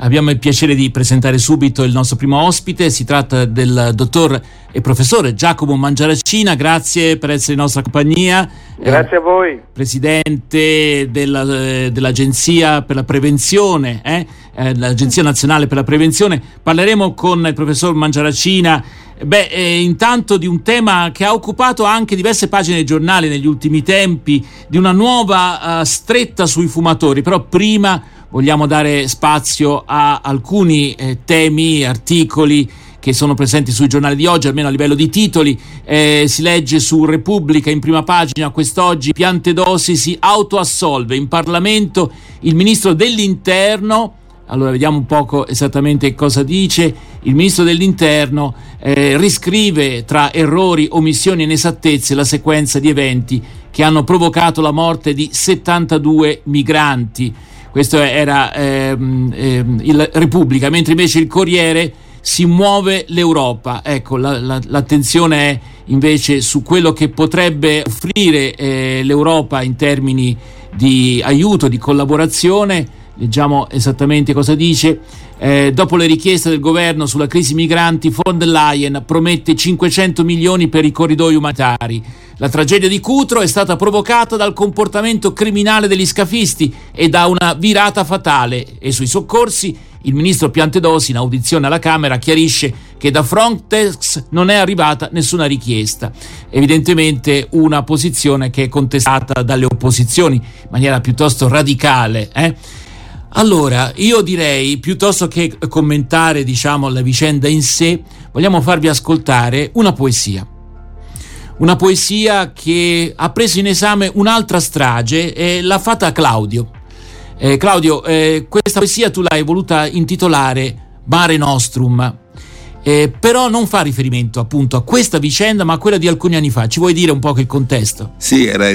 Abbiamo il piacere di presentare subito il nostro primo ospite, si tratta del dottor e professore Giacomo Mangiaracina, grazie per essere in nostra compagnia. Grazie eh, a voi. Presidente della, eh, dell'Agenzia per la Prevenzione, eh? eh, l'Agenzia Nazionale per la Prevenzione. Parleremo con il professor Mangiaracina Beh, eh, intanto di un tema che ha occupato anche diverse pagine dei giornali negli ultimi tempi, di una nuova uh, stretta sui fumatori, però prima vogliamo dare spazio a alcuni eh, temi, articoli che sono presenti sui giornali di oggi, almeno a livello di titoli. Eh, si legge su Repubblica in prima pagina quest'oggi Piantedosi si autoassolve. In Parlamento il ministro dell'Interno allora vediamo un po' esattamente cosa dice. Il ministro dell'Interno eh, riscrive tra errori, omissioni e inesattezze la sequenza di eventi che hanno provocato la morte di 72 migranti. Questo era ehm, ehm, il Repubblica, mentre invece il Corriere si muove l'Europa. Ecco, la, la, l'attenzione è invece su quello che potrebbe offrire eh, l'Europa in termini di aiuto, di collaborazione Leggiamo esattamente cosa dice. Eh, dopo le richieste del governo sulla crisi migranti, von der Leyen promette 500 milioni per i corridoi umanitari. La tragedia di Cutro è stata provocata dal comportamento criminale degli scafisti e da una virata fatale. E sui soccorsi, il ministro Piantedosi, in audizione alla Camera, chiarisce che da Frontex non è arrivata nessuna richiesta. Evidentemente una posizione che è contestata dalle opposizioni in maniera piuttosto radicale. Eh? Allora, io direi, piuttosto che commentare, diciamo, la vicenda in sé, vogliamo farvi ascoltare una poesia. Una poesia che ha preso in esame un'altra strage e l'ha fatta Claudio. Eh, Claudio, eh, questa poesia tu l'hai voluta intitolare Mare Nostrum eh, però non fa riferimento appunto a questa vicenda ma a quella di alcuni anni fa. Ci vuoi dire un po' il contesto? Sì, era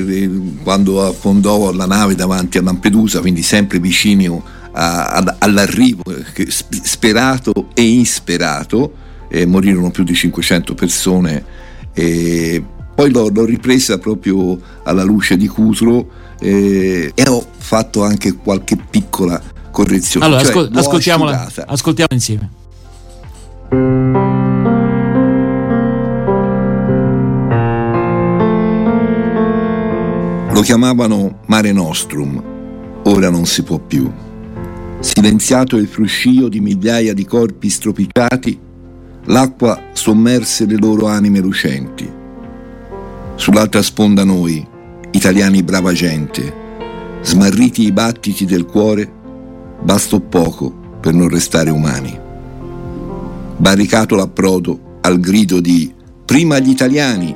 quando affondò la nave davanti a Lampedusa, quindi sempre vicino a, a, all'arrivo sperato e insperato, eh, morirono più di 500 persone. Eh, poi l'ho, l'ho, ripresa proprio alla luce di Cutro eh, e ho fatto anche qualche piccola correzione. Allora, cioè, ascol- ascoltiamola, ascoltiamola insieme. Lo chiamavano Mare Nostrum, ora non si può più. Silenziato il fruscio di migliaia di corpi stropicciati, l'acqua sommerse le loro anime lucenti. Sull'altra sponda noi, italiani brava gente, smarriti i battiti del cuore, bastò poco per non restare umani barricato l'approdo al grido di Prima gli italiani,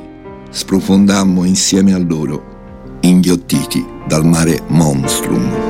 sprofondammo insieme a loro, inghiottiti dal mare Monstrum.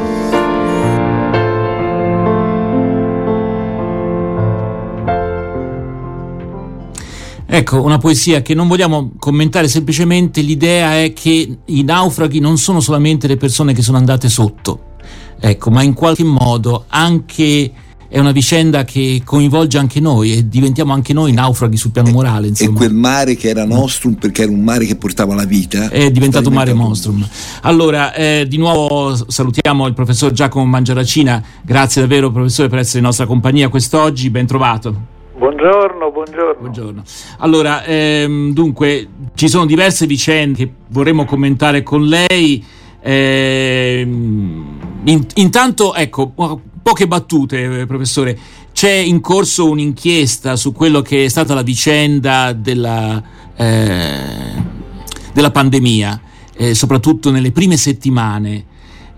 Ecco, una poesia che non vogliamo commentare semplicemente, l'idea è che i naufraghi non sono solamente le persone che sono andate sotto, ecco, ma in qualche modo anche è una vicenda che coinvolge anche noi e diventiamo anche noi naufraghi sul piano morale. Insomma. E quel mare che era nostrum perché era un mare che portava la vita è diventato un mare nostrum. Allora, eh, di nuovo salutiamo il professor Giacomo Mangiaracina, grazie davvero professore per essere in nostra compagnia quest'oggi, ben trovato. Buongiorno, buongiorno. buongiorno. Allora, ehm, dunque, ci sono diverse vicende che vorremmo commentare con lei. Ehm, in, intanto, ecco, Poche battute, eh, professore. C'è in corso un'inchiesta su quello che è stata la vicenda della, eh, della pandemia, eh, soprattutto nelle prime settimane.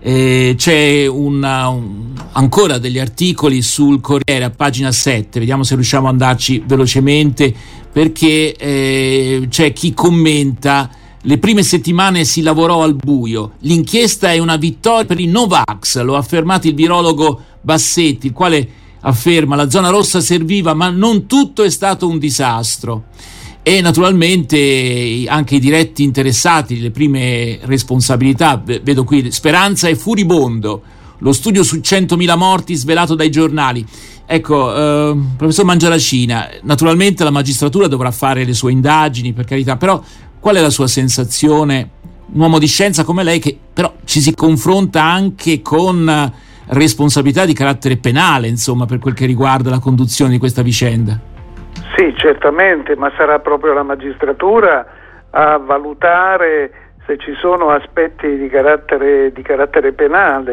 Eh, c'è una, un, ancora degli articoli sul Corriere a pagina 7, vediamo se riusciamo ad andarci velocemente, perché eh, c'è chi commenta le prime settimane si lavorò al buio. L'inchiesta è una vittoria per i Novax, lo ha affermato il virologo Bassetti, il quale afferma la zona rossa serviva, ma non tutto è stato un disastro. E naturalmente anche i diretti interessati, le prime responsabilità, vedo qui Speranza e Furibondo, lo studio su 100.000 morti svelato dai giornali. Ecco, eh, professor Mangiaracina, naturalmente la magistratura dovrà fare le sue indagini, per carità, però Qual è la sua sensazione? Un uomo di scienza come lei che però ci si confronta anche con responsabilità di carattere penale, insomma, per quel che riguarda la conduzione di questa vicenda. Sì, certamente, ma sarà proprio la magistratura a valutare se ci sono aspetti di carattere, di carattere penale.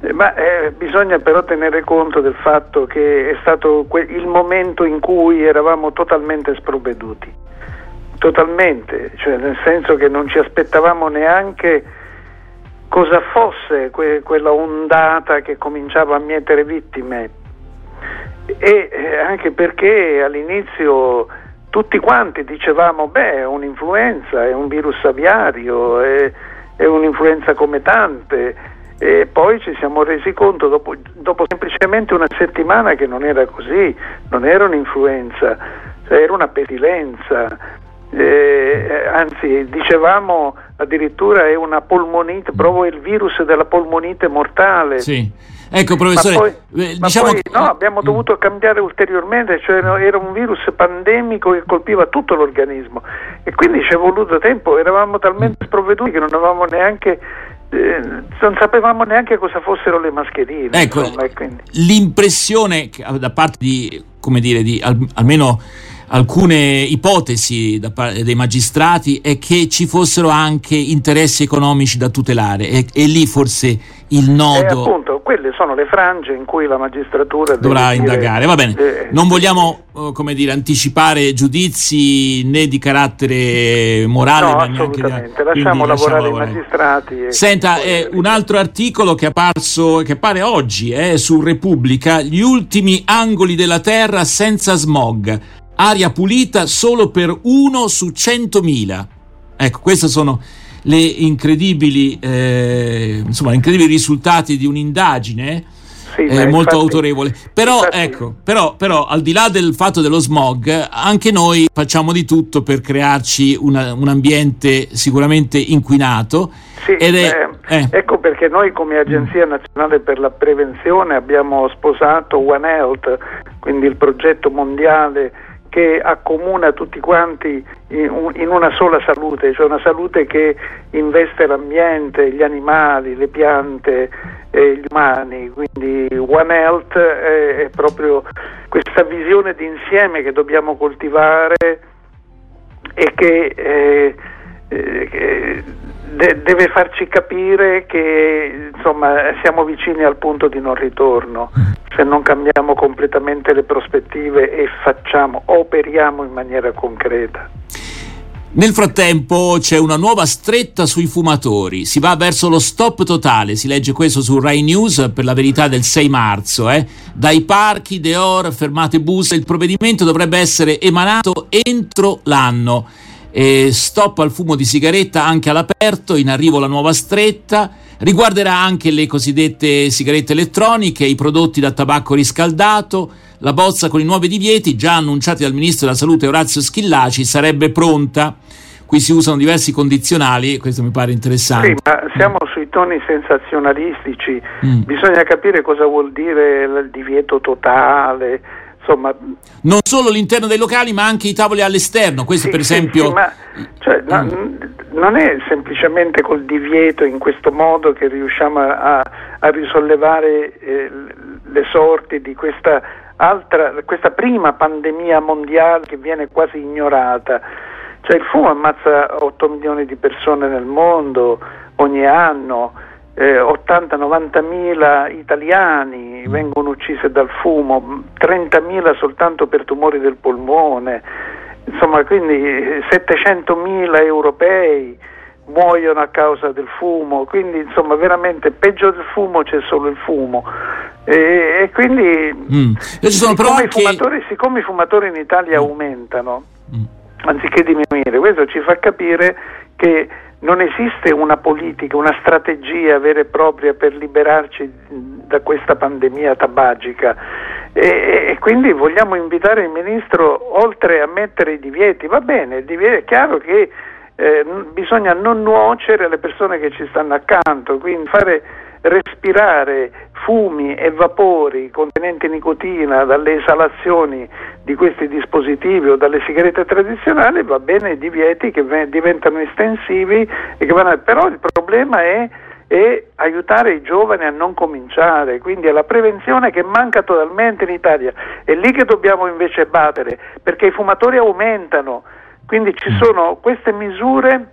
Eh, ma eh, bisogna però tenere conto del fatto che è stato que- il momento in cui eravamo totalmente sprovveduti, totalmente, cioè nel senso che non ci aspettavamo neanche cosa fosse que- quella ondata che cominciava a mietere vittime e eh, anche perché all'inizio tutti quanti dicevamo beh è un'influenza, è un virus aviario, è, è un'influenza come tante e poi ci siamo resi conto dopo, dopo, semplicemente una settimana che non era così, non era un'influenza, era una pestilenza, eh, anzi dicevamo addirittura è una polmonite, proprio il virus della polmonite mortale. Sì. Ecco professore, ma poi, eh, diciamo poi, che... no, abbiamo dovuto cambiare ulteriormente, cioè era un virus pandemico che colpiva tutto l'organismo e quindi ci è voluto tempo, eravamo talmente sprovveduti che non avevamo neanche eh, non sapevamo neanche cosa fossero le mascherine. Ecco, insomma, l'impressione da parte di, come dire, di al, almeno alcune ipotesi da, dei magistrati è che ci fossero anche interessi economici da tutelare e, e lì forse il nodo... Eh, appunto, quelle sono le frange in cui la magistratura dovrà indagare. Va bene, eh, non vogliamo uh, come dire, anticipare giudizi né di carattere morale. No, assolutamente, di... lasciamo lavorare i magistrati. Senta, eh, un altro articolo che è apparso, che pare oggi eh, su Repubblica, gli ultimi angoli della Terra senza smog aria pulita solo per uno su 100.000. Ecco, questi sono le incredibili, eh, insomma, incredibili risultati di un'indagine sì, eh, molto infatti, autorevole. Però, infatti... ecco, però, però, al di là del fatto dello smog, anche noi facciamo di tutto per crearci una, un ambiente sicuramente inquinato. Sì, è, eh, eh. Ecco perché noi come Agenzia Nazionale per la Prevenzione abbiamo sposato One Health, quindi il progetto mondiale che accomuna tutti quanti in una sola salute, cioè una salute che investe l'ambiente, gli animali, le piante e gli umani, quindi One Health è proprio questa visione d'insieme che dobbiamo coltivare e che, eh, eh, deve farci capire che insomma, siamo vicini al punto di non ritorno se non cambiamo completamente le prospettive e facciamo, operiamo in maniera concreta. Nel frattempo c'è una nuova stretta sui fumatori, si va verso lo stop totale, si legge questo su Rai News per la verità del 6 marzo. Eh. Dai parchi, Deor, fermate bus, il provvedimento dovrebbe essere emanato entro l'anno eh, stop al fumo di sigaretta anche all'aperto, in arrivo la nuova stretta, riguarderà anche le cosiddette sigarette elettroniche, i prodotti da tabacco riscaldato, la bozza con i nuovi divieti già annunciati dal ministro della salute Orazio Schillaci sarebbe pronta. Qui si usano diversi condizionali e questo mi pare interessante. Sì, ma siamo sui toni sensazionalistici, mm. bisogna capire cosa vuol dire il divieto totale, insomma... Non solo all'interno dei locali, ma anche i tavoli all'esterno. Questo, sì, per esempio. Sì, ma, cioè, mm. no, non è semplicemente col divieto in questo modo che riusciamo a, a risollevare eh, le sorti di questa, altra, questa prima pandemia mondiale che viene quasi ignorata. Cioè, il fumo ammazza 8 milioni di persone nel mondo ogni anno eh, 80-90 mila italiani vengono uccisi dal fumo, 30 mila soltanto per tumori del polmone, insomma quindi 700 mila europei muoiono a causa del fumo, quindi insomma veramente peggio del fumo c'è solo il fumo e, e quindi mm. siccome, i fumatori, siccome, i fumatori, in Italia mm. aumentano mm. anziché diminuire, questo ci fa capire che non esiste una politica, una strategia vera e propria per liberarci da questa pandemia tabagica. E, e, quindi vogliamo invitare il Ministro, oltre a mettere i divieti, va bene, è chiaro che eh, bisogna non nuocere alle persone che ci stanno accanto, quindi fare respirare fumi e vapori contenenti nicotina dalle esalazioni di questi dispositivi o dalle sigarette tradizionali va bene i divieti che diventano estensivi vanno, però il problema è e aiutare i giovani a non cominciare, quindi è la prevenzione che manca totalmente in Italia, è lì che dobbiamo invece battere, perché i fumatori aumentano, quindi ci mm. sono queste misure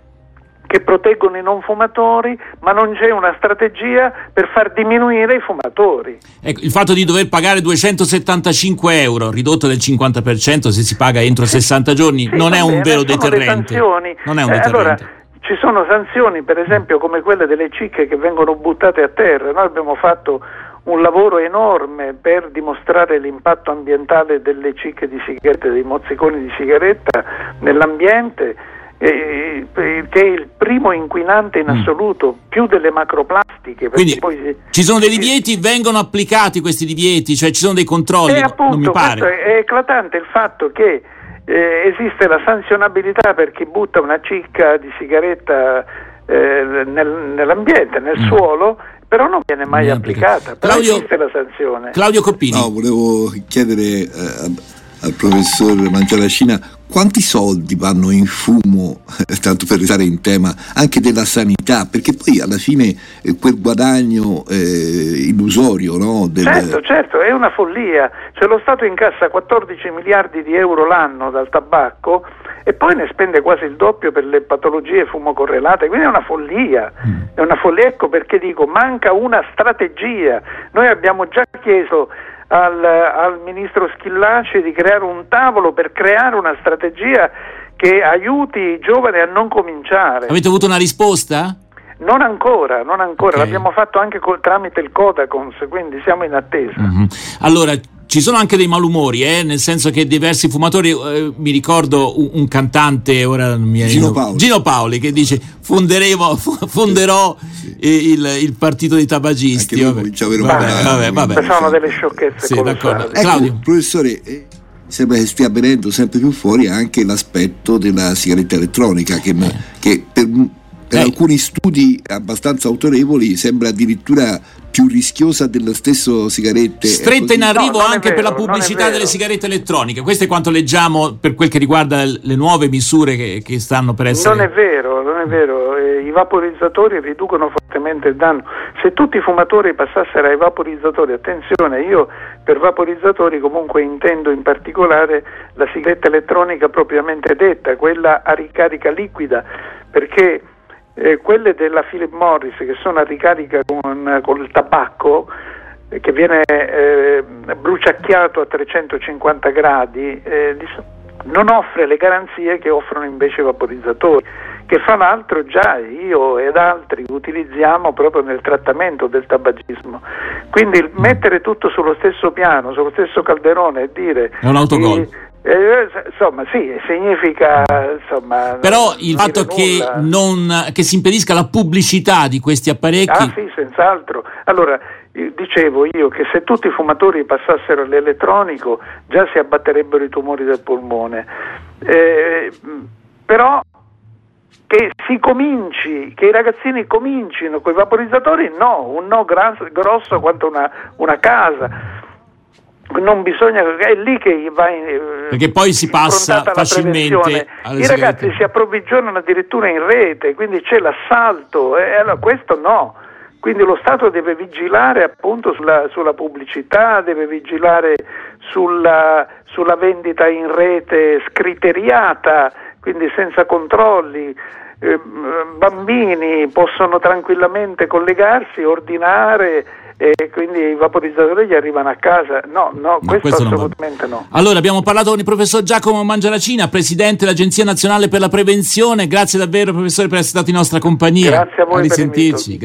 che proteggono i non fumatori, ma non c'è una strategia per far diminuire i fumatori. Ecco, il fatto di dover pagare 275 euro, ridotto del 50% se si paga entro 60 giorni, sì, non, è un vero deterrente. Non è un eh, deterrente. Allora, ci sono sanzioni, per esempio, come quelle delle cicche che vengono buttate a terra. Noi abbiamo fatto un lavoro enorme per dimostrare l'impatto ambientale delle cicche di sigaretta, dei mozziconi di sigaretta nell'ambiente eh, che è il primo inquinante in mm. assoluto, mm. più delle macroplastiche. Quindi poi, ci sono dei divieti, vengono applicati questi divieti, cioè ci sono dei controlli, e appunto, non mi pare. È eclatante il fatto che eh, esiste la sanzionabilità per chi butta una cicca di sigaretta eh, nel, nell'ambiente, nel mm. suolo, però non viene mai applicata. Però Claudio, esiste la sanzione. Claudio Coppini. No, volevo chiedere eh, al professor Mangiaracina quanti soldi vanno in fumo, tanto per restare in tema, anche della sanità, perché poi alla fine eh, quel guadagno eh, illusorio, no? Del... Certo, certo, è una follia. Cioè, lo Stato incassa 14 miliardi di euro l'anno dal tabacco e poi ne spende quasi il doppio per le patologie fumocorrelate, quindi è una follia, mm. è una follia, ecco perché dico, manca una strategia. Noi abbiamo già chiesto al, al ministro Schillaci di creare un tavolo per creare una strategia che aiuti i giovani a non cominciare. Avete avuto una risposta? Non ancora, non ancora, okay. l'abbiamo fatto anche col, tramite il Codacons, quindi siamo in attesa. Mm-hmm. Allora, ci sono anche dei malumori, eh? nel senso che diversi fumatori, eh, mi ricordo un, un, cantante, ora non mi è Gino Paoli. Gino Paoli che dice fonderemo, fonderò sì. il, il, partito dei tabagisti. Vabbè. Vabbè, vabbè, vabbè. Sono delle sciocchezze. Sì, d'accordo. Ecco, Claudio. Professore, eh, sembra che stia venendo sempre più fuori anche l'aspetto della sigaretta elettronica che, eh. che per per eh. alcuni studi abbastanza autorevoli sembra addirittura più rischiosa delle stesse sigarette. Stretta in arrivo no, anche vero, per la pubblicità delle sigarette elettroniche. Questo è quanto leggiamo per quel che riguarda le nuove misure che, che stanno per essere. Non è vero, non è vero. Eh, I vaporizzatori riducono fortemente il danno. Se tutti i fumatori passassero ai vaporizzatori, attenzione, io per vaporizzatori comunque intendo in particolare la sigaretta elettronica propriamente detta, quella a ricarica liquida, perché eh, quelle della Philip Morris che sono a ricarica con, con il tabacco eh, che viene eh, bruciacchiato a 350 gradi eh, non offre le garanzie che offrono invece i vaporizzatori che fra l'altro già io ed altri utilizziamo proprio nel trattamento del tabagismo. Quindi mettere tutto sullo stesso piano, sullo stesso calderone e dire... È un autogol. Eh, insomma, sì, significa. Insomma, Però il fatto che, non, che, si impedisca la pubblicità di questi apparecchi. Ah, sì, senz'altro. Allora, dicevo io che se tutti i fumatori passassero all'elettronico già si abbatterebbero i tumori del polmone. Eh, però che si cominci, che i ragazzini comincino con i vaporizzatori, no, un no grosso quanto una, una casa non bisogna, è lì che va in, eh, perché poi si passa facilmente i ragazzi si approvvigionano addirittura in rete quindi c'è l'assalto e allora questo no. Quindi lo Stato deve vigilare appunto sulla, sulla pubblicità deve vigilare sulla, sulla, vendita in rete scriteriata quindi senza controlli. Eh, bambini possono tranquillamente collegarsi ordinare e quindi i vaporizzatori gli arrivano a casa. No, no, questo, questo assolutamente no. Allora, abbiamo parlato con il professor Giacomo Mangiaracina, presidente dell'Agenzia Nazionale per la Prevenzione. Grazie davvero, professore, per essere stato in nostra compagnia. Grazie a voi. A risentirci.